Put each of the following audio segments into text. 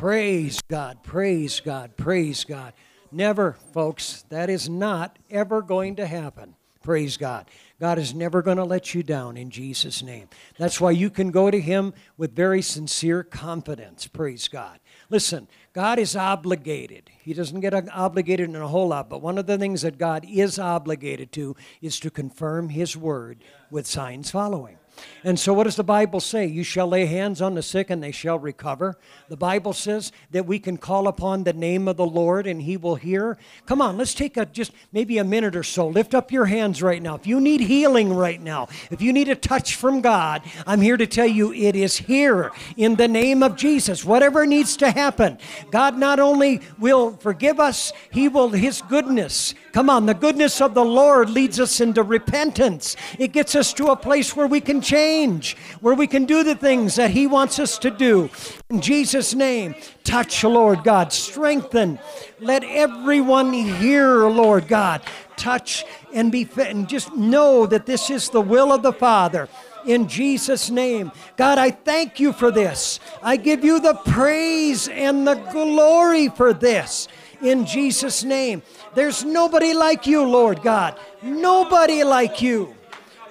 Praise God, praise God, praise God. Never, folks, that is not ever going to happen. Praise God. God is never going to let you down in Jesus' name. That's why you can go to Him with very sincere confidence. Praise God. Listen, God is obligated. He doesn't get obligated in a whole lot, but one of the things that God is obligated to is to confirm His word with signs following. And so, what does the Bible say? You shall lay hands on the sick and they shall recover. The Bible says that we can call upon the name of the Lord and he will hear. Come on, let's take a, just maybe a minute or so. Lift up your hands right now. If you need healing right now, if you need a touch from God, I'm here to tell you it is here in the name of Jesus. Whatever needs to happen, God not only will forgive us, he will, his goodness. Come on, the goodness of the Lord leads us into repentance. It gets us to a place where we can change, where we can do the things that He wants us to do. In Jesus' name, touch, Lord God. Strengthen. Let everyone hear, Lord God. Touch and be fit and just know that this is the will of the Father in Jesus' name. God, I thank you for this. I give you the praise and the glory for this in Jesus' name. There's nobody like you, Lord God. Nobody like you.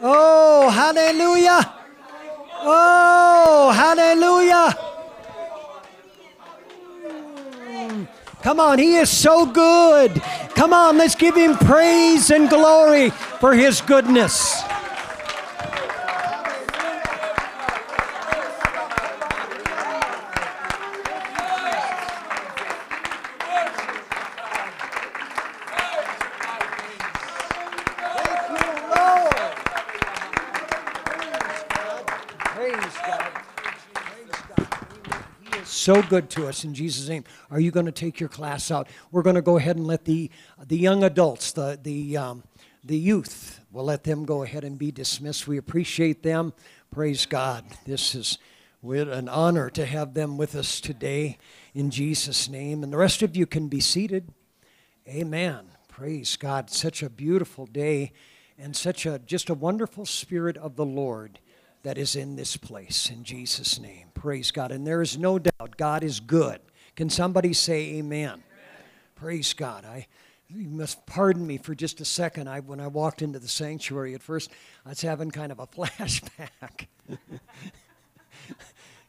Oh, hallelujah. Oh, hallelujah. Come on, he is so good. Come on, let's give him praise and glory for his goodness. So good to us in Jesus' name. Are you going to take your class out? We're going to go ahead and let the, the young adults, the, the, um, the youth, we'll let them go ahead and be dismissed. We appreciate them. Praise God. This is an honor to have them with us today in Jesus' name. And the rest of you can be seated. Amen. Praise God. Such a beautiful day and such a just a wonderful spirit of the Lord that is in this place in Jesus' name. Praise God. And there is no doubt God is good. Can somebody say amen? amen. Praise God. I you must pardon me for just a second. I when I walked into the sanctuary at first, I was having kind of a flashback.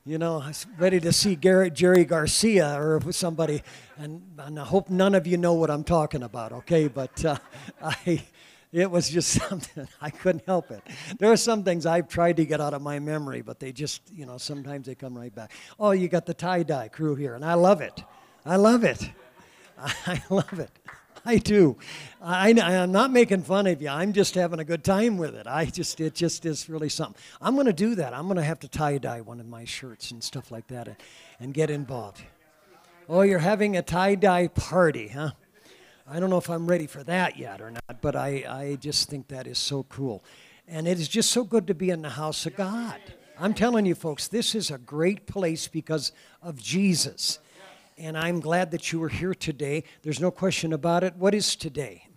you know, I was ready to see Garrett, Jerry Garcia or somebody, and, and, I hope none of you know what I'm talking about, okay? But uh, I it was just something I couldn't help it. There are some things I've tried to get out of my memory, but they just, you know, sometimes they come right back. Oh, you got the tie dye crew here, and I love it. I love it. I love it. I do. I, am not making fun of you. I'm just having a good time with it. I just, it just is really something. I'm going to do that. I'm going to have to tie dye one of my shirts and stuff like that and, and get involved. Oh, you're having a tie dye party, huh? I don't know if I'm ready for that yet or not, but I, I just think that is so cool. And it is just so good to be in the house of God. I'm telling you, folks, this is a great place because of Jesus. And I'm glad that you were here today. There's no question about it. What is today?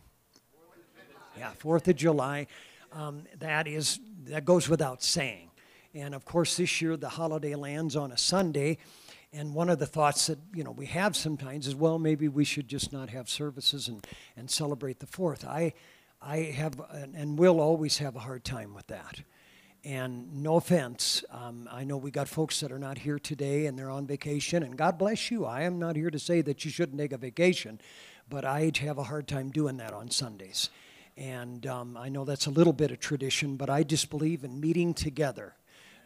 Yeah, 4th of July. Um, that is that goes without saying. And of course, this year the holiday lands on a Sunday. And one of the thoughts that you know we have sometimes is, well, maybe we should just not have services and, and celebrate the Fourth. I, I have and will always have a hard time with that. And no offense, um, I know we got folks that are not here today and they're on vacation, and God bless you. I am not here to say that you shouldn't take a vacation, but I have a hard time doing that on Sundays. And um, I know that's a little bit of tradition, but I just believe in meeting together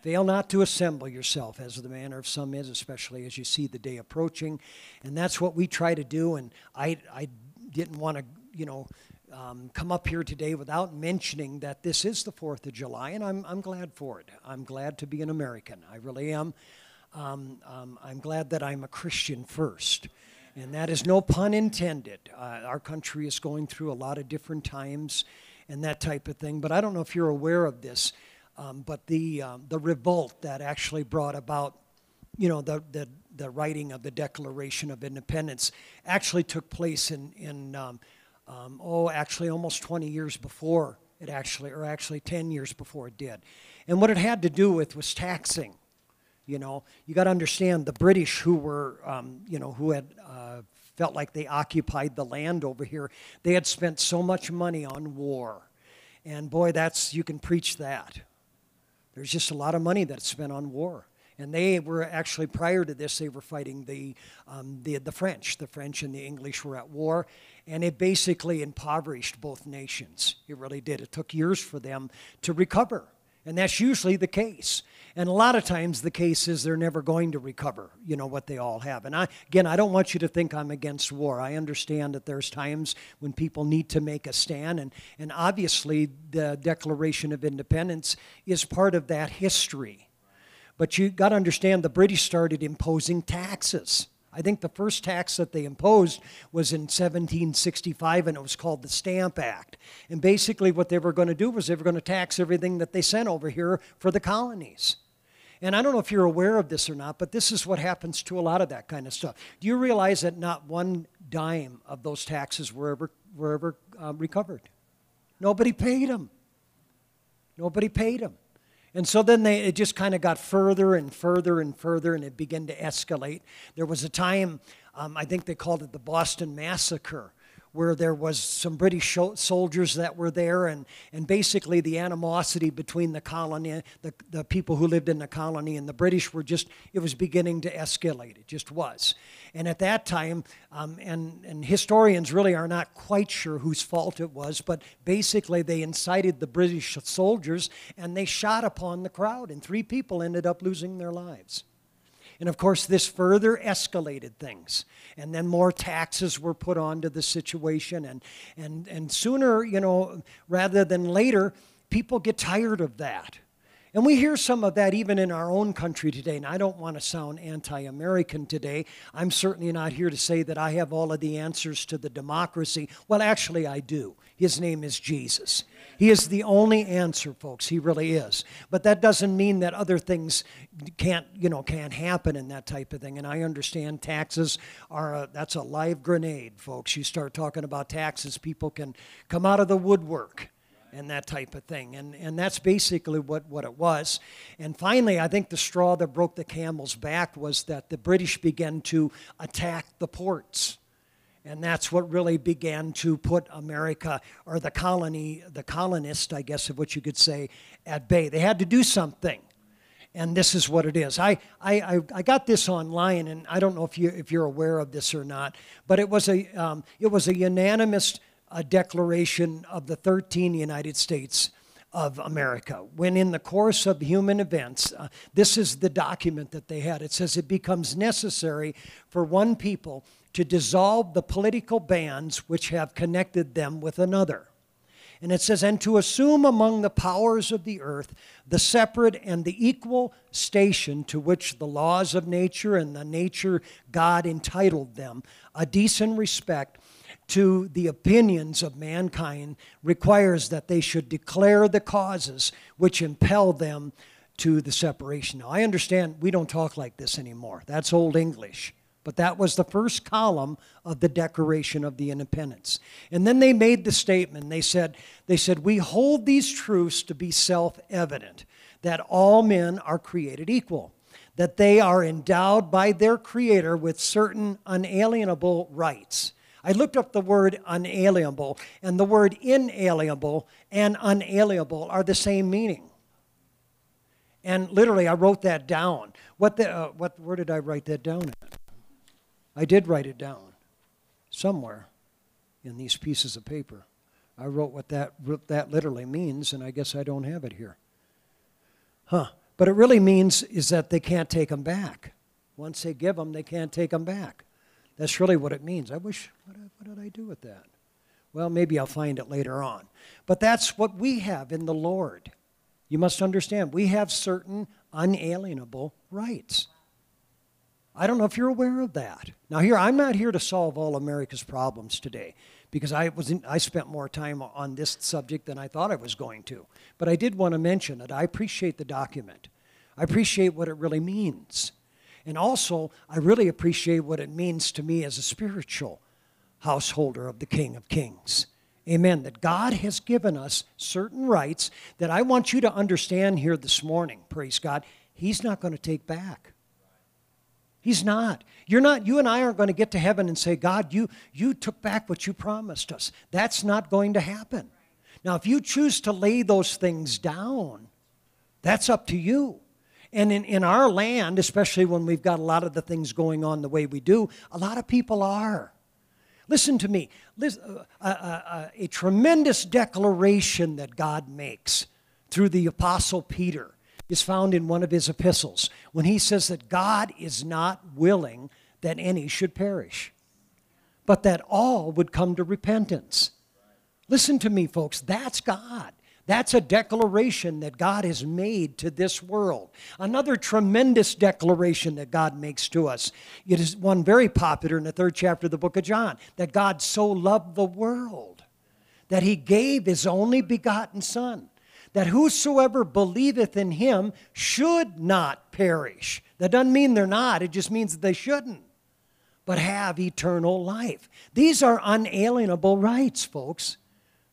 Fail not to assemble yourself, as the manner of some is, especially as you see the day approaching. And that's what we try to do. And I, I didn't want to, you know, um, come up here today without mentioning that this is the 4th of July, and I'm, I'm glad for it. I'm glad to be an American. I really am. Um, um, I'm glad that I'm a Christian first. And that is no pun intended. Uh, our country is going through a lot of different times and that type of thing. But I don't know if you're aware of this. Um, but the, um, the revolt that actually brought about, you know, the, the, the writing of the Declaration of Independence actually took place in, in um, um oh, actually almost 20 years before it actually, or actually 10 years before it did. And what it had to do with was taxing. You know, you got to understand the British who were, um, you know, who had uh, felt like they occupied the land over here. They had spent so much money on war, and boy, that's you can preach that. There's just a lot of money that's spent on war. And they were actually, prior to this, they were fighting the, um, the, the French. The French and the English were at war, and it basically impoverished both nations. It really did. It took years for them to recover. And that's usually the case. And a lot of times the case is they're never going to recover, you know, what they all have. And I, again, I don't want you to think I'm against war. I understand that there's times when people need to make a stand. And, and obviously, the Declaration of Independence is part of that history. But you got to understand the British started imposing taxes. I think the first tax that they imposed was in 1765, and it was called the Stamp Act. And basically, what they were going to do was they were going to tax everything that they sent over here for the colonies. And I don't know if you're aware of this or not, but this is what happens to a lot of that kind of stuff. Do you realize that not one dime of those taxes were ever, were ever um, recovered? Nobody paid them. Nobody paid them. And so then they, it just kind of got further and further and further, and it began to escalate. There was a time, um, I think they called it the Boston Massacre, where there was some British soldiers that were there, and, and basically the animosity between the colony, the, the people who lived in the colony and the British were just, it was beginning to escalate. It just was. And at that time, um, and, and historians really are not quite sure whose fault it was, but basically they incited the British soldiers and they shot upon the crowd, and three people ended up losing their lives. And of course, this further escalated things. And then more taxes were put onto the situation. And, and, and sooner, you know, rather than later, people get tired of that. And we hear some of that even in our own country today. And I don't want to sound anti American today. I'm certainly not here to say that I have all of the answers to the democracy. Well, actually, I do. His name is Jesus. He is the only answer, folks. He really is. But that doesn't mean that other things can't, you know, can't happen and that type of thing. And I understand taxes are a, that's a live grenade, folks. You start talking about taxes, people can come out of the woodwork and that type of thing. And, and that's basically what, what it was. And finally, I think the straw that broke the camel's back was that the British began to attack the ports. And that's what really began to put America, or the colony, the colonist, I guess, of what you could say, at bay. They had to do something. And this is what it is. I, I, I got this online, and I don't know if, you, if you're aware of this or not, but it was a, um, it was a unanimous uh, declaration of the 13 United States of America. When in the course of human events, uh, this is the document that they had. It says it becomes necessary for one people to dissolve the political bands which have connected them with another. And it says, and to assume among the powers of the earth the separate and the equal station to which the laws of nature and the nature God entitled them, a decent respect to the opinions of mankind requires that they should declare the causes which impel them to the separation. Now, I understand we don't talk like this anymore. That's Old English. But that was the first column of the Declaration of the Independence. And then they made the statement. They said, they said, We hold these truths to be self evident that all men are created equal, that they are endowed by their Creator with certain unalienable rights. I looked up the word unalienable, and the word inalienable and unalienable are the same meaning. And literally, I wrote that down. What the, uh, what, where did I write that down at? I did write it down somewhere in these pieces of paper. I wrote what that, that literally means, and I guess I don't have it here. Huh. But it really means is that they can't take them back. Once they give them, they can't take them back. That's really what it means. I wish, what, what did I do with that? Well, maybe I'll find it later on. But that's what we have in the Lord. You must understand, we have certain unalienable rights. I don't know if you're aware of that. Now, here, I'm not here to solve all America's problems today because I, was in, I spent more time on this subject than I thought I was going to. But I did want to mention that I appreciate the document, I appreciate what it really means. And also, I really appreciate what it means to me as a spiritual householder of the King of Kings. Amen. That God has given us certain rights that I want you to understand here this morning. Praise God. He's not going to take back. He's not. You're not, you and I aren't going to get to heaven and say, God, you, you took back what you promised us. That's not going to happen. Now, if you choose to lay those things down, that's up to you. And in, in our land, especially when we've got a lot of the things going on the way we do, a lot of people are. Listen to me. Listen, uh, uh, uh, a tremendous declaration that God makes through the Apostle Peter is found in one of his epistles when he says that God is not willing that any should perish, but that all would come to repentance. Listen to me, folks, that's God. That's a declaration that God has made to this world. Another tremendous declaration that God makes to us. It is one very popular in the third chapter of the book of John that God so loved the world that he gave his only begotten Son that whosoever believeth in him should not perish. That doesn't mean they're not, it just means that they shouldn't, but have eternal life. These are unalienable rights, folks.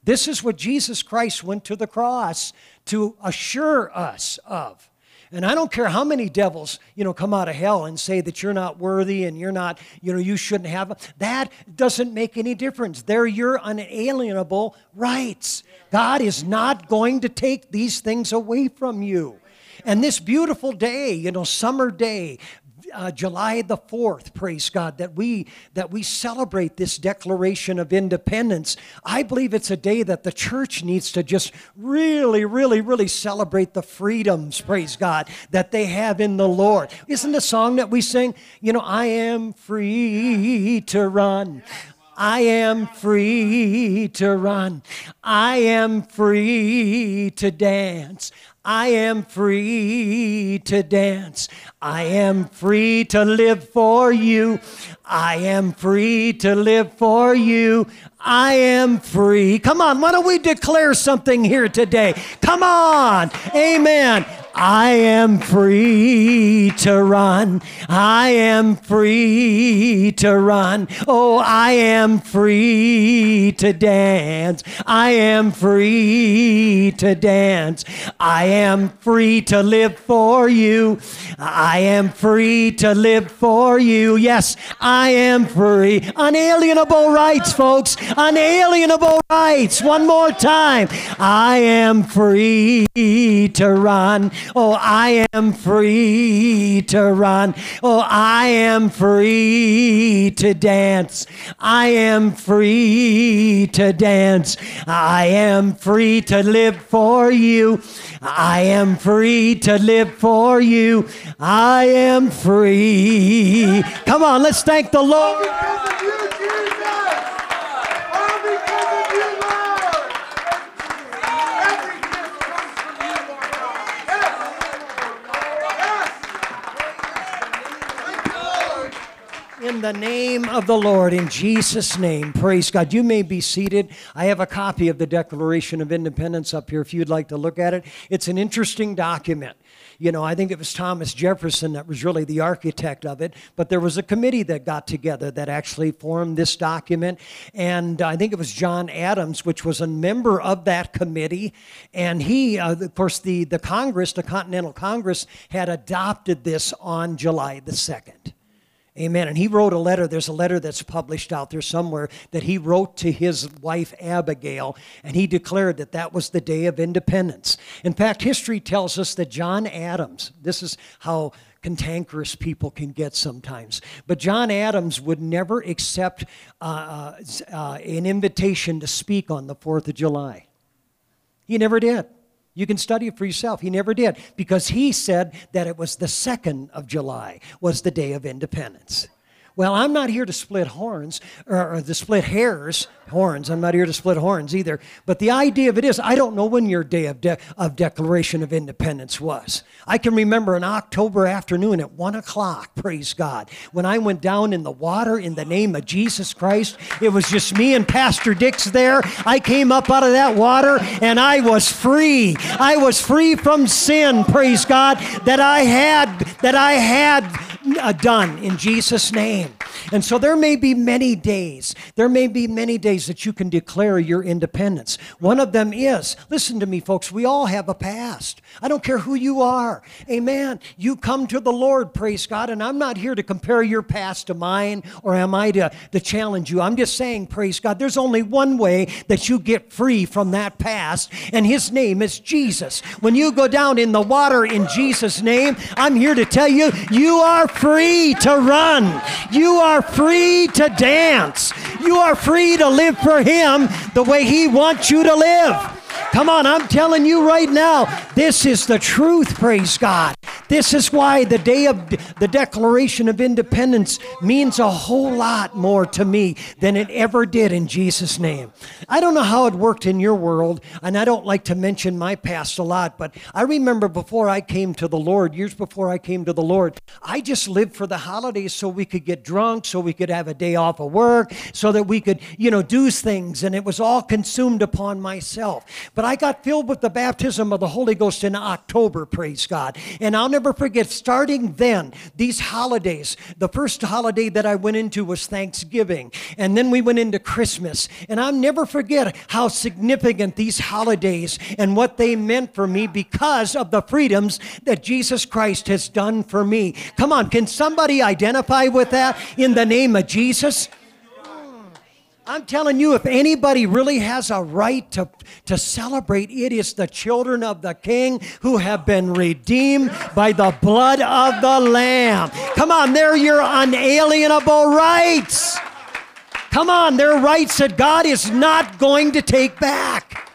This is what Jesus Christ went to the cross to assure us of. And I don't care how many devils, you know, come out of hell and say that you're not worthy and you're not, you know, you shouldn't have. That doesn't make any difference. They're your unalienable rights. God is not going to take these things away from you. And this beautiful day, you know, summer day, uh, July the 4th, praise God, that we, that we celebrate this Declaration of Independence. I believe it's a day that the church needs to just really, really, really celebrate the freedoms, praise God, that they have in the Lord. Isn't the song that we sing, you know, I am free to run. I am free to run. I am free to dance. I am free to dance. I am free to live for you. I am free to live for you. I am free. Come on, why don't we declare something here today? Come on. Amen. I am free to run. I am free to run. Oh, I am free to dance. I am free to dance. I am free to live for you. I am free to live for you. Yes, I am free. Unalienable rights, folks. Unalienable rights. One more time. I am free to run. Oh, I am free to run. Oh, I am free to dance. I am free to dance. I am free to live for you. I am free to live for you. I am free. Come on, let's thank the Lord. The name of the Lord, in Jesus' name, praise God. You may be seated. I have a copy of the Declaration of Independence up here if you'd like to look at it. It's an interesting document. You know, I think it was Thomas Jefferson that was really the architect of it, but there was a committee that got together that actually formed this document. And I think it was John Adams, which was a member of that committee. And he, uh, of course, the, the Congress, the Continental Congress, had adopted this on July the 2nd. Amen. And he wrote a letter. There's a letter that's published out there somewhere that he wrote to his wife Abigail, and he declared that that was the day of independence. In fact, history tells us that John Adams, this is how cantankerous people can get sometimes, but John Adams would never accept uh, uh, uh an invitation to speak on the 4th of July. He never did. You can study it for yourself. He never did because he said that it was the 2nd of July was the day of independence. Well, I'm not here to split horns or, or split hairs, horns. I'm not here to split horns either. But the idea of it is, I don't know when your day of, de- of Declaration of Independence was. I can remember an October afternoon at one o'clock, praise God, when I went down in the water in the name of Jesus Christ. It was just me and Pastor Dix there. I came up out of that water and I was free. I was free from sin, praise God, that I had, that I had Uh, done in Jesus' name. And so there may be many days, there may be many days that you can declare your independence. One of them is, listen to me, folks, we all have a past. I don't care who you are. Amen. You come to the Lord, praise God, and I'm not here to compare your past to mine or am I to, to challenge you. I'm just saying, praise God, there's only one way that you get free from that past, and His name is Jesus. When you go down in the water in Jesus' name, I'm here to tell you, you are free to run. You are free to dance. You are free to live for Him the way He wants you to live. Come on, I'm telling you right now, this is the truth, praise God. This is why the day of the Declaration of Independence means a whole lot more to me than it ever did in Jesus' name. I don't know how it worked in your world, and I don't like to mention my past a lot, but I remember before I came to the Lord, years before I came to the Lord, I just lived for the holidays so we could get drunk, so we could have a day off of work, so that we could, you know, do things, and it was all consumed upon myself. But I got filled with the baptism of the Holy Ghost in October, praise God. And I'll never forget, starting then, these holidays, the first holiday that I went into was Thanksgiving. And then we went into Christmas. And I'll never forget how significant these holidays and what they meant for me because of the freedoms that Jesus Christ has done for me. Come on, can somebody identify with that in the name of Jesus? I'm telling you, if anybody really has a right to, to celebrate, it is the children of the King who have been redeemed by the blood of the Lamb. Come on, they're your unalienable rights. Come on, they're rights that God is not going to take back.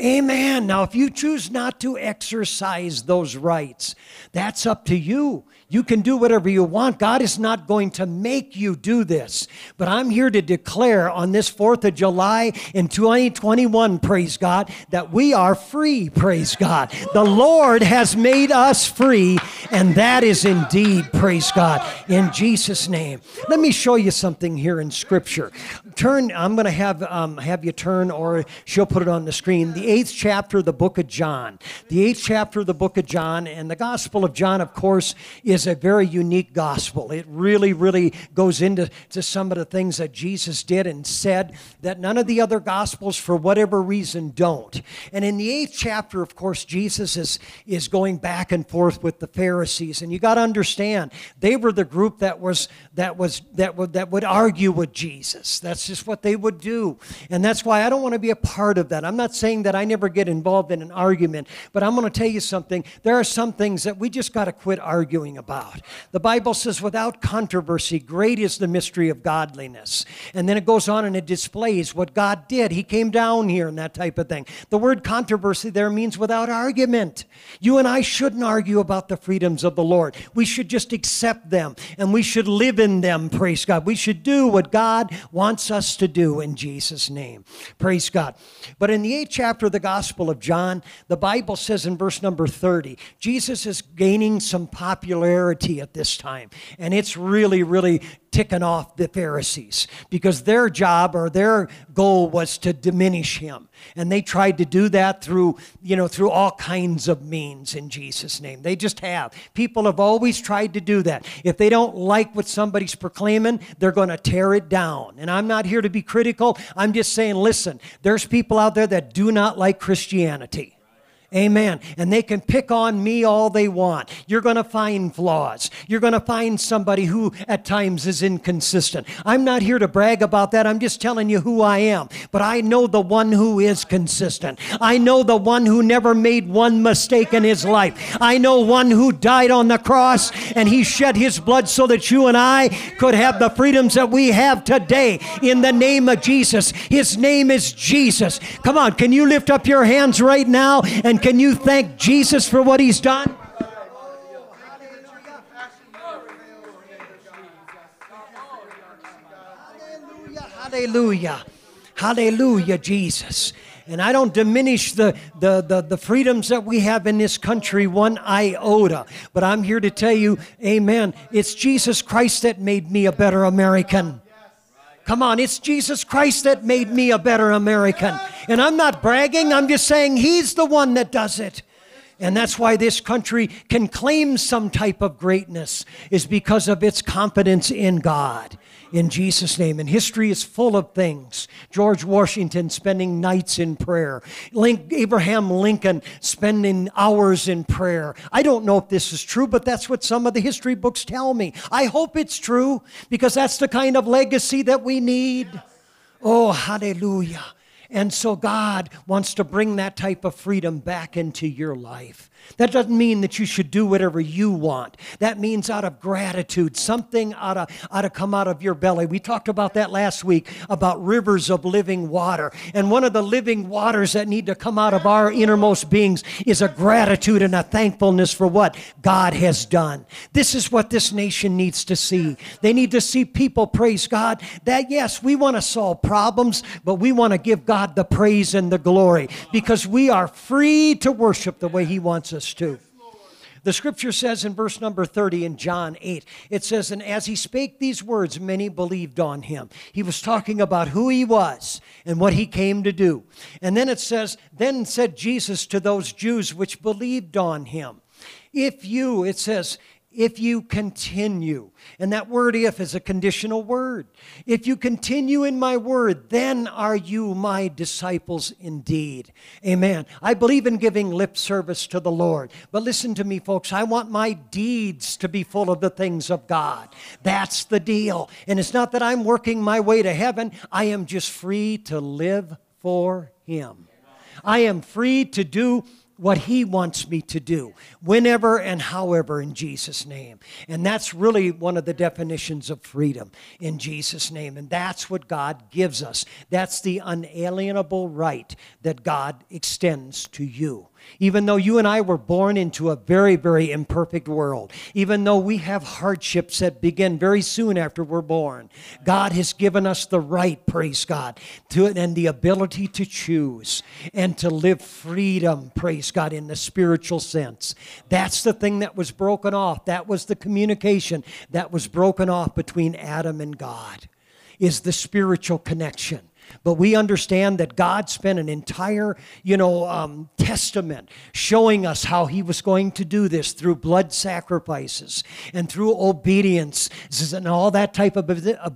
Amen. Now, if you choose not to exercise those rights, that's up to you. You can do whatever you want. God is not going to make you do this. But I'm here to declare on this 4th of July in 2021, praise God, that we are free, praise God. The Lord has made us free, and that is indeed, praise God, in Jesus' name. Let me show you something here in Scripture. Turn, I'm going to have, um, have you turn, or she'll put it on the screen. The eighth chapter of the book of John. The eighth chapter of the book of John, and the Gospel of John, of course, is a very unique gospel. It really, really goes into to some of the things that Jesus did and said that none of the other gospels, for whatever reason, don't. And in the eighth chapter, of course, Jesus is, is going back and forth with the Pharisees. And you got to understand, they were the group that was that was that would that would argue with Jesus. That's just what they would do. And that's why I don't want to be a part of that. I'm not saying that I never get involved in an argument, but I'm going to tell you something. There are some things that we just got to quit arguing about about. The Bible says, without controversy, great is the mystery of godliness. And then it goes on and it displays what God did. He came down here and that type of thing. The word controversy there means without argument. You and I shouldn't argue about the freedoms of the Lord. We should just accept them and we should live in them, praise God. We should do what God wants us to do in Jesus' name. Praise God. But in the eighth chapter of the Gospel of John, the Bible says in verse number 30, Jesus is gaining some popularity at this time. And it's really, really ticking off the Pharisees because their job or their goal was to diminish him. And they tried to do that through, you know, through all kinds of means in Jesus' name. They just have. People have always tried to do that. If they don't like what somebody's proclaiming, they're going to tear it down. And I'm not here to be critical. I'm just saying, listen, there's people out there that do not like Christianity. Amen. And they can pick on me all they want. You're going to find flaws. You're going to find somebody who at times is inconsistent. I'm not here to brag about that. I'm just telling you who I am. But I know the one who is consistent. I know the one who never made one mistake in his life. I know one who died on the cross and he shed his blood so that you and I could have the freedoms that we have today in the name of Jesus. His name is Jesus. Come on, can you lift up your hands right now and can you thank Jesus for what he's done? Hallelujah. Hallelujah, Hallelujah, Jesus. And I don't diminish the, the, the, the, freedoms that we have in this country one iota. But I'm here to tell you, amen, it's Jesus Christ that made me a better American. Come on, it's Jesus Christ that made me a better American. And I'm not bragging, I'm just saying He's the one that does it. And that's why this country can claim some type of greatness, is because of its confidence in God. In Jesus' name. And history is full of things. George Washington spending nights in prayer, Link, Abraham Lincoln spending hours in prayer. I don't know if this is true, but that's what some of the history books tell me. I hope it's true because that's the kind of legacy that we need. Oh, hallelujah. And so God wants to bring that type of freedom back into your life. That doesn't mean that you should do whatever you want. That means out of gratitude, something ought to, ought to come out of your belly. We talked about that last week about rivers of living water. And one of the living waters that need to come out of our innermost beings is a gratitude and a thankfulness for what God has done. This is what this nation needs to see. They need to see people praise God that, yes, we want to solve problems, but we want to give God the praise and the glory because we are free to worship the way He wants us us to. The scripture says in verse number 30 in John 8, it says, And as he spake these words, many believed on him. He was talking about who he was and what he came to do. And then it says, Then said Jesus to those Jews which believed on him, If you, it says, if you continue. And that word if is a conditional word. If you continue in my word, then are you my disciples indeed. Amen. I believe in giving lip service to the Lord. But listen to me, folks. I want my deeds to be full of the things of God. That's the deal. And it's not that I'm working my way to heaven, I am just free to live for Him. I am free to do what He wants me to do, whenever and however, in Jesus' name. And that's really one of the definitions of freedom in Jesus' name. And that's what God gives us. That's the unalienable right that God extends to you. Even though you and I were born into a very, very imperfect world, even though we have hardships that begin very soon after we're born, God has given us the right, praise God, to and the ability to choose and to live freedom, praise God, in the spiritual sense. That's the thing that was broken off. That was the communication that was broken off between Adam and God, is the spiritual connection. But we understand that God spent an entire, you know, um, testament showing us how He was going to do this through blood sacrifices and through obedience and all that type of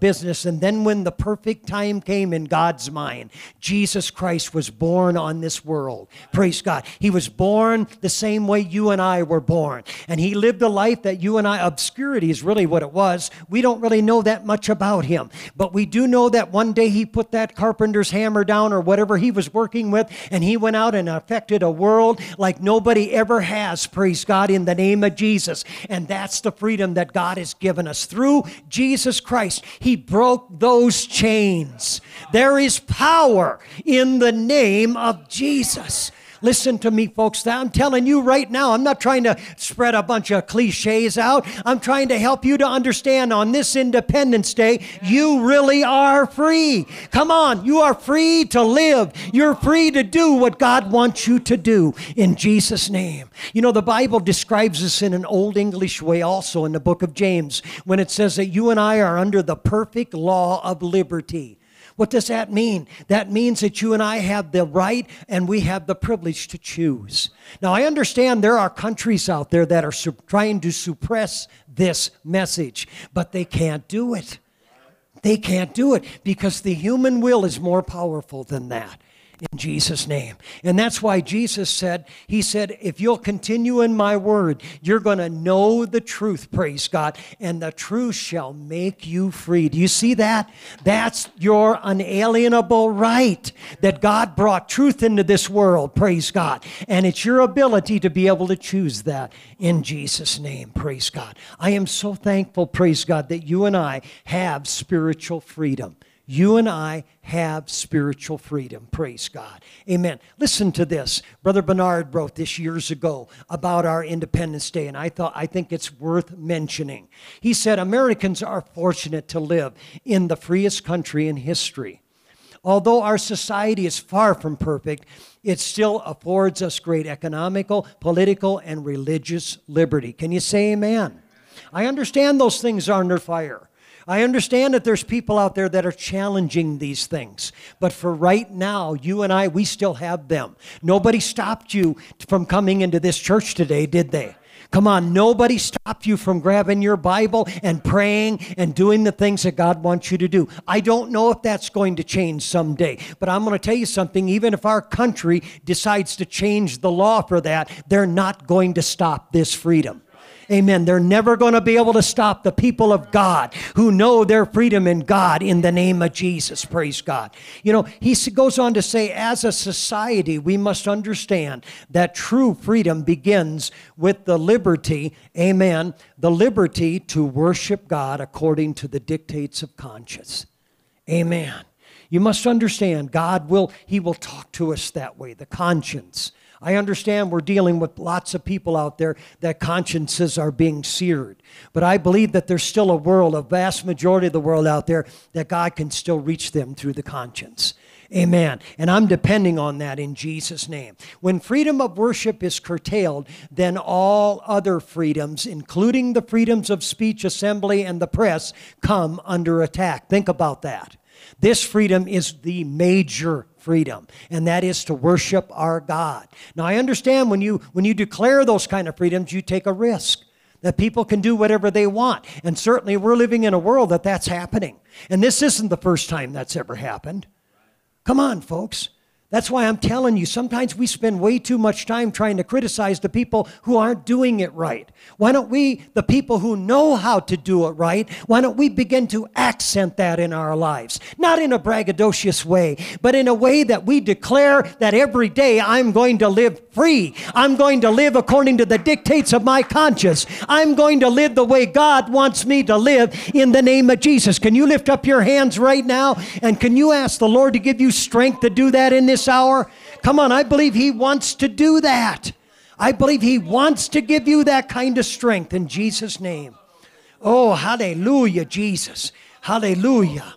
business. And then when the perfect time came in God's mind, Jesus Christ was born on this world. Praise God. He was born the same way you and I were born. And He lived a life that you and I, obscurity is really what it was. We don't really know that much about Him. But we do know that one day He put that carpenter's hammer down or whatever he was working with, and he went out and affected a world like nobody ever has, praise God, in the name of Jesus. And that's the freedom that God has given us. Through Jesus Christ, he broke those chains. There is power in the name of Jesus. Listen to me, folks. I'm telling you right now, I'm not trying to spread a bunch of cliches out. I'm trying to help you to understand on this Independence Day, you really are free. Come on, you are free to live. You're free to do what God wants you to do in Jesus' name. You know, the Bible describes this in an old English way also in the book of James when it says that you and I are under the perfect law of liberty. What does that mean? That means that you and I have the right and we have the privilege to choose. Now, I understand there are countries out there that are su- trying to suppress this message, but they can't do it. They can't do it because the human will is more powerful than that in Jesus' name. And that's why Jesus said, He said, if you'll continue in my word, you're going to know the truth, praise God, and the truth shall make you free. Do you see that? That's your unalienable right that God brought truth into this world, praise God. And it's your ability to be able to choose that in Jesus' name, praise God. I am so thankful, praise God, that you and I have spiritual freedom. You and I have spiritual freedom. Praise God. Amen. Listen to this. Brother Bernard wrote this years ago about our Independence Day, and I thought I think it's worth mentioning. He said Americans are fortunate to live in the freest country in history. Although our society is far from perfect, it still affords us great economical, political, and religious liberty. Can you say amen? I understand those things are under fire. I understand that there's people out there that are challenging these things. But for right now, you and I, we still have them. Nobody stopped you from coming into this church today, did they? Come on, nobody stopped you from grabbing your Bible and praying and doing the things that God wants you to do. I don't know if that's going to change someday, but I'm going to tell you something. Even if our country decides to change the law for that, they're not going to stop this freedom. Amen. They're never going to be able to stop the people of God who know their freedom in God in the name of Jesus. Praise God. You know, he goes on to say, as a society, we must understand that true freedom begins with the liberty, amen, the liberty to worship God according to the dictates of conscience. Amen. You must understand, God will, He will talk to us that way, the conscience. I understand we're dealing with lots of people out there that consciences are being seared. But I believe that there's still a world, a vast majority of the world out there, that God can still reach them through the conscience. Amen. And I'm depending on that in Jesus' name. When freedom of worship is curtailed, then all other freedoms, including the freedoms of speech, assembly, and the press, come under attack. Think about that. This freedom is the major freedom, and that is to worship our God. Now, I understand when you, when you declare those kind of freedoms, you take a risk that people can do whatever they want. And certainly we're living in a world that that's happening. And this isn't the first time that's ever happened. Come on, folks. That's why I'm telling you, sometimes we spend way too much time trying to criticize the people who aren't doing it right. Why don't we, the people who know how to do it right, why don't we begin to accent that in our lives? Not in a braggadocious way, but in a way that we declare that every day I'm going to live free. I'm going to live according to the dictates of my conscience. I'm going to live the way God wants me to live in the name of Jesus. Can you lift up your hands right now? And can you ask the Lord to give you strength to do that in this this hour? Come on, I believe He wants to do that. I believe He wants to give you that kind of strength in Jesus' name. Oh, hallelujah, Jesus. Hallelujah.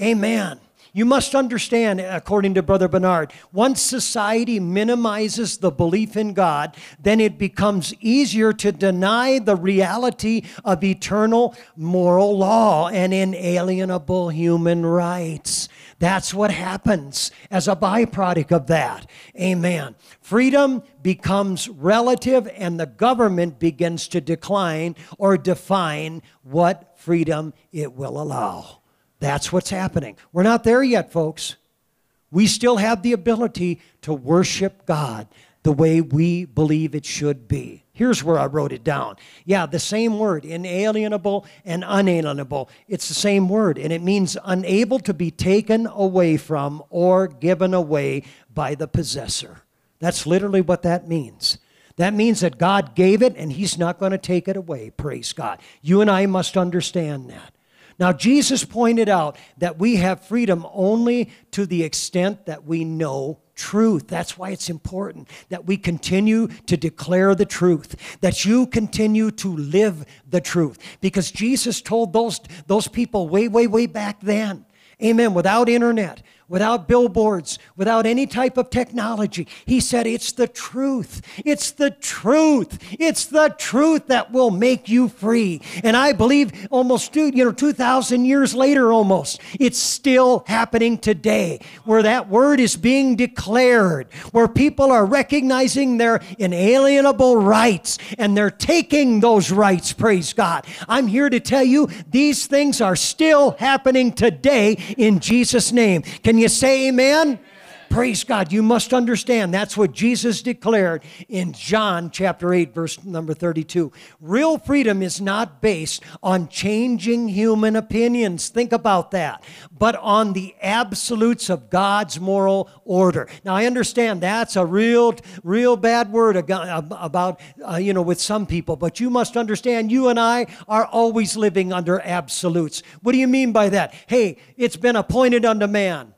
Amen. You must understand, according to Brother Bernard, once society minimizes the belief in God, then it becomes easier to deny the reality of eternal moral law and inalienable human rights. That's what happens as a byproduct of that. Amen. Freedom becomes relative, and the government begins to decline or define what freedom it will allow. That's what's happening. We're not there yet, folks. We still have the ability to worship God the way we believe it should be. Here's where I wrote it down. Yeah, the same word, inalienable and unalienable. It's the same word, and it means unable to be taken away from or given away by the possessor. That's literally what that means. That means that God gave it and He's not going to take it away. Praise God. You and I must understand that. Now, Jesus pointed out that we have freedom only to the extent that we know truth. That's why it's important that we continue to declare the truth, that you continue to live the truth. Because Jesus told those, those people way, way, way back then, amen, without internet, without billboards, without any type of technology. He said, It's the truth. It's the truth. It's the truth that will make you free. And I believe almost, you know, 2,000 years later almost, it's still happening today where that word is being declared, where people are recognizing their inalienable rights and they're taking those rights, praise God. I'm here to tell you these things are still happening today in Jesus' name. Can you you say amen? Praise God. You must understand that's what Jesus declared in John chapter 8, verse number 32. Real freedom is not based on changing human opinions. Think about that. But on the absolutes of God's moral order. Now, I understand that's a real, real bad word about, uh, you know, with some people, but you must understand you and I are always living under absolutes. What do you mean by that? Hey, it's been appointed unto man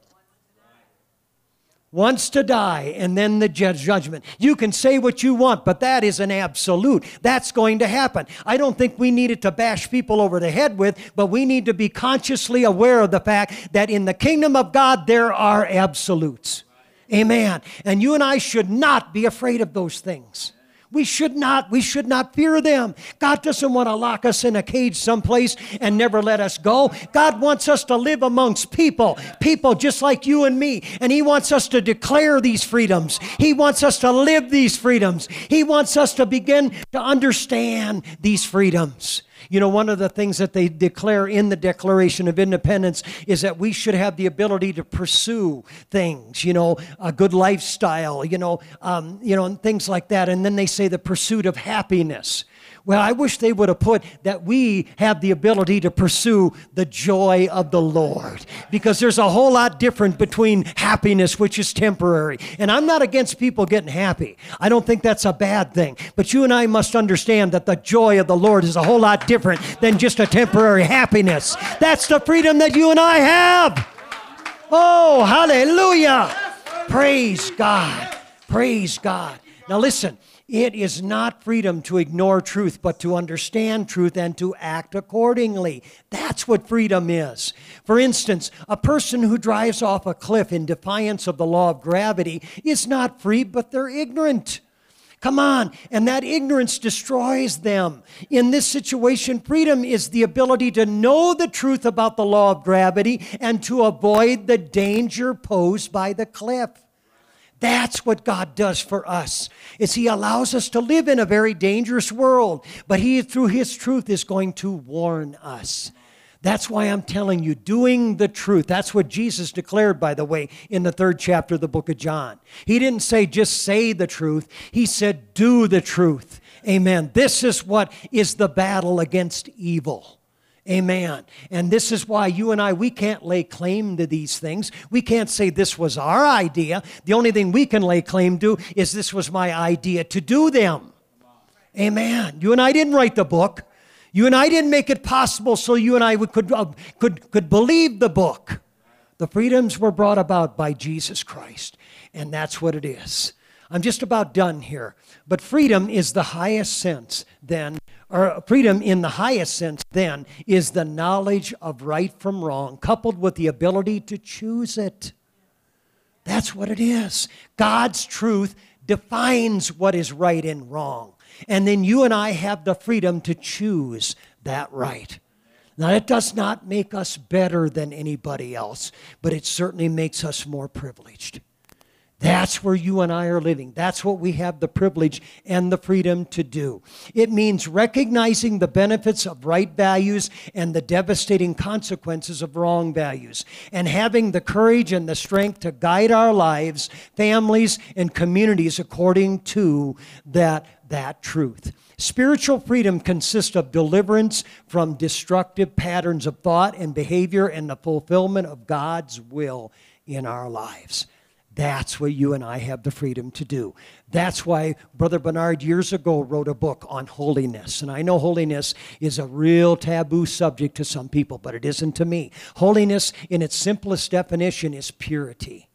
once to die and then the judgment. You can say what you want, but that is an absolute. That's going to happen. I don't think we need it to bash people over the head with, but we need to be consciously aware of the fact that in the kingdom of God there are absolutes. Amen. And you and I should not be afraid of those things. We should not. We should not fear them. God doesn't want to lock us in a cage someplace and never let us go. God wants us to live amongst people, people just like you and me. And He wants us to declare these freedoms. He wants us to live these freedoms. He wants us to begin to understand these freedoms. You know, one of the things that they declare in the Declaration of Independence is that we should have the ability to pursue things, you know, a good lifestyle, you know, um, you know, and things like that. And then they say the pursuit of happiness. Well, I wish they would have put that we have the ability to pursue the joy of the Lord because there's a whole lot different between happiness, which is temporary. And I'm not against people getting happy. I don't think that's a bad thing. But you and I must understand that the joy of the Lord is a whole lot different than just a temporary happiness. That's the freedom that you and I have. Oh, hallelujah. Praise God. Praise God. Now listen, it is not freedom to ignore truth, but to understand truth and to act accordingly. That's what freedom is. For instance, a person who drives off a cliff in defiance of the law of gravity is not free, but they're ignorant. Come on. And that ignorance destroys them. In this situation, freedom is the ability to know the truth about the law of gravity and to avoid the danger posed by the cliff. That's what God does for us. Is he allows us to live in a very dangerous world, but he through his truth is going to warn us. That's why I'm telling you, doing the truth. That's what Jesus declared, by the way, in the third chapter of the book of John. He didn't say just say the truth, he said do the truth. Amen. This is what is the battle against evil. Amen. And this is why you and I, we can't lay claim to these things. We can't say this was our idea. The only thing we can lay claim to is this was my idea to do them. Amen. You and I didn't write the book. You and I didn't make it possible so you and I could, uh, could, could believe the book. The freedoms were brought about by Jesus Christ, and that's what it is. I'm just about done here. But freedom is the highest sense, then, or freedom in the highest sense, then, is the knowledge of right from wrong, coupled with the ability to choose it. That's what it is. God's truth defines what is right and wrong. And then you and I have the freedom to choose that right. Now, it does not make us better than anybody else, but it certainly makes us more privileged. That's where you and I are living. That's what we have the privilege and the freedom to do. It means recognizing the benefits of right values and the devastating consequences of wrong values, and having the courage and the strength to guide our lives, families, and communities according to that, that truth. Spiritual freedom consists of deliverance from destructive patterns of thought and behavior and the fulfillment of God's will in our lives. That's what you and I have the freedom to do. That's why Brother Bernard years ago wrote a book on holiness. And I know holiness is a real taboo subject to some people, but it isn't to me. Holiness, in its simplest definition, is purity.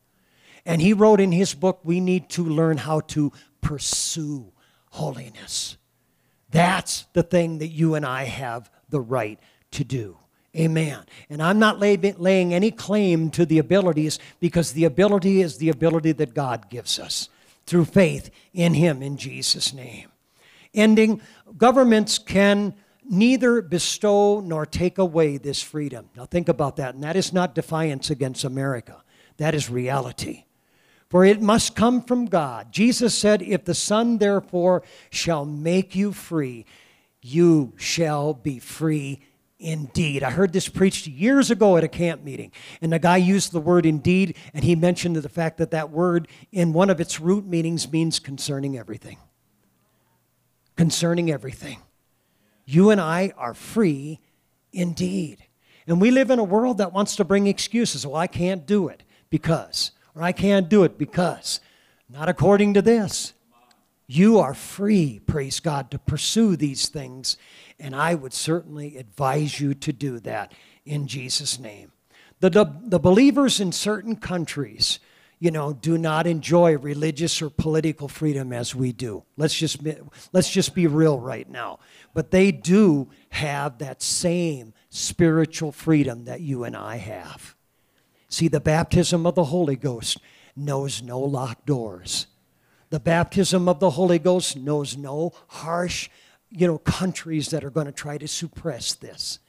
And he wrote in his book, we need to learn how to pursue holiness. That's the thing that you and I have the right to do. Amen. And I'm not lay, laying any claim to the abilities because the ability is the ability that God gives us through faith in Him in Jesus' name. Ending, governments can neither bestow nor take away this freedom. Now think about that. And that is not defiance against America, that is reality. For it must come from God. Jesus said, If the Son therefore shall make you free, you shall be free indeed. I heard this preached years ago at a camp meeting, and the guy used the word indeed, and he mentioned the fact that that word, in one of its root meanings, means concerning everything. Concerning everything. You and I are free indeed. And we live in a world that wants to bring excuses. Well, I can't do it because, or I can't do it because. Not according to this. You are free, praise God, to pursue these things and I would certainly advise you to do that in Jesus' name. The, the, the, believers in certain countries, you know, do not enjoy religious or political freedom as we do. Let's just, let's just be real right now. But they do have that same spiritual freedom that you and I have. See, the baptism of the Holy Ghost knows no locked doors. The baptism of the Holy Ghost knows no harsh, you know, countries that are going to try to suppress this.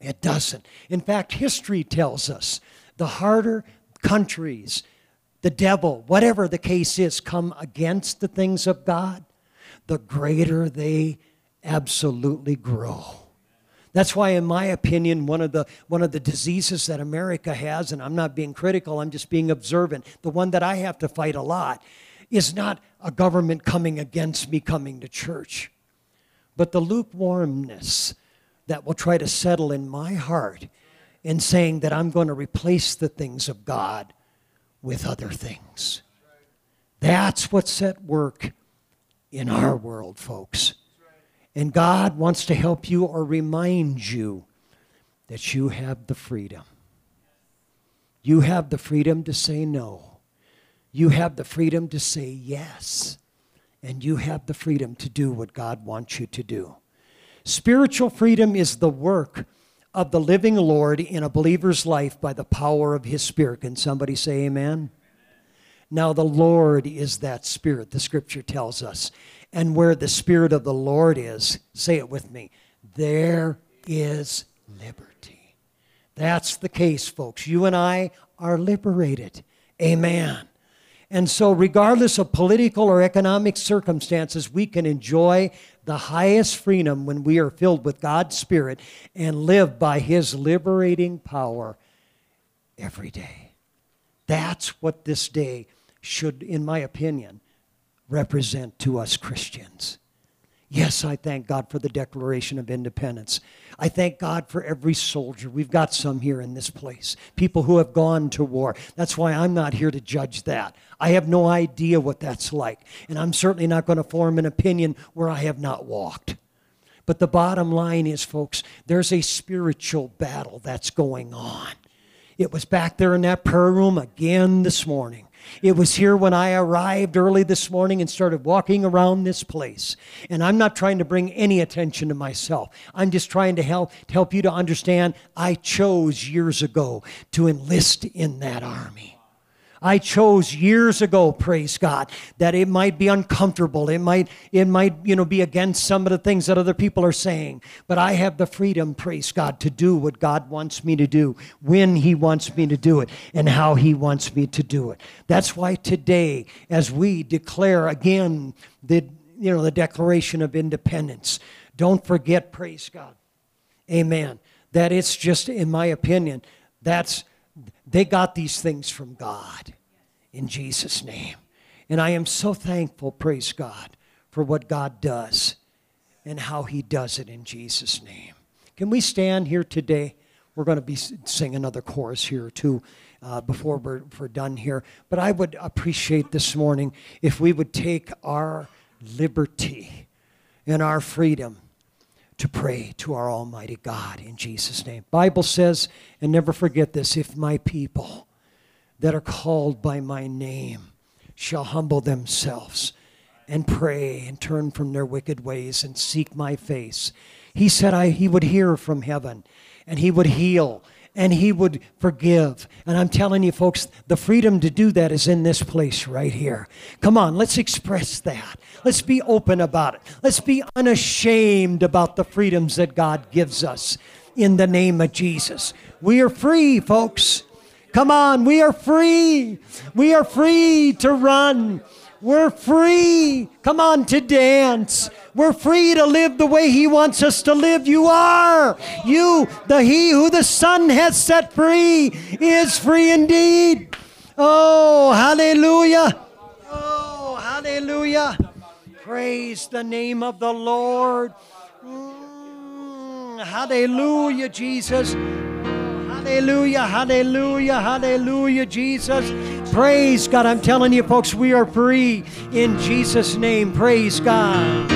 It doesn't. In fact, history tells us the harder countries, the devil, whatever the case is, come against the things of God, the greater they absolutely grow. That's why, in my opinion, one of the one of the diseases that America has, and I'm not being critical, I'm just being observant. The one that I have to fight a lot is not a government coming against me coming to church, but the lukewarmness that will try to settle in my heart in saying that I'm going to replace the things of God with other things. That's what's at work in our world, folks. And God wants to help you or remind you that you have the freedom. You have the freedom to say no. You have the freedom to say yes. And you have the freedom to do what God wants you to do. Spiritual freedom is the work of the living Lord in a believer's life by the power of his Spirit. Can somebody say amen? Now, the Lord is that Spirit, the scripture tells us. And where the Spirit of the Lord is, say it with me, there is liberty. That's the case, folks. You and I are liberated. Amen. And so, regardless of political or economic circumstances, we can enjoy the highest freedom when we are filled with God's Spirit and live by His liberating power every day. That's what this day should, in my opinion, represent to us Christians. Yes, I thank God for the Declaration of Independence. I thank God for every soldier. We've got some here in this place, people who have gone to war. That's why I'm not here to judge that. I have no idea what that's like. And I'm certainly not going to form an opinion where I have not walked. But the bottom line is, folks, there's a spiritual battle that's going on. It was back there in that prayer room again this morning. It was here when I arrived early this morning and started walking around this place. And I'm not trying to bring any attention to myself. I'm just trying to help help you to understand I chose years ago to enlist in that army. I chose years ago, praise God, that it might be uncomfortable. It might, it might, you know, be against some of the things that other people are saying. But I have the freedom, praise God, to do what God wants me to do, when He wants me to do it, and how He wants me to do it. That's why today, as we declare again the, you know, the Declaration of Independence, don't forget, praise God. Amen. That it's just, in my opinion, that's they got these things from God in Jesus' name. And I am so thankful, praise God, for what God does and how He does it in Jesus' name. Can we stand here today? We're going to be sing another chorus here too uh, before we're, we're done here. But I would appreciate this morning if we would take our liberty and our freedom to pray to our almighty God in Jesus name. Bible says, and never forget this, if my people that are called by my name shall humble themselves and pray and turn from their wicked ways and seek my face. He said I, he would hear from heaven and he would heal and he would forgive. And I'm telling you, folks, the freedom to do that is in this place right here. Come on, let's express that. Let's be open about it. Let's be unashamed about the freedoms that God gives us in the name of Jesus. We are free, folks. Come on, we are free. We are free to run. We're free. Come on to dance. We're free to live the way He wants us to live. You are. You, the He who the Son has set free, is free indeed. Oh, hallelujah. Oh, hallelujah. Praise the name of the Lord. Mm, hallelujah, Jesus. Hallelujah, hallelujah, hallelujah, Jesus. Praise God. I'm telling you, folks, we are free in Jesus' name. Praise God.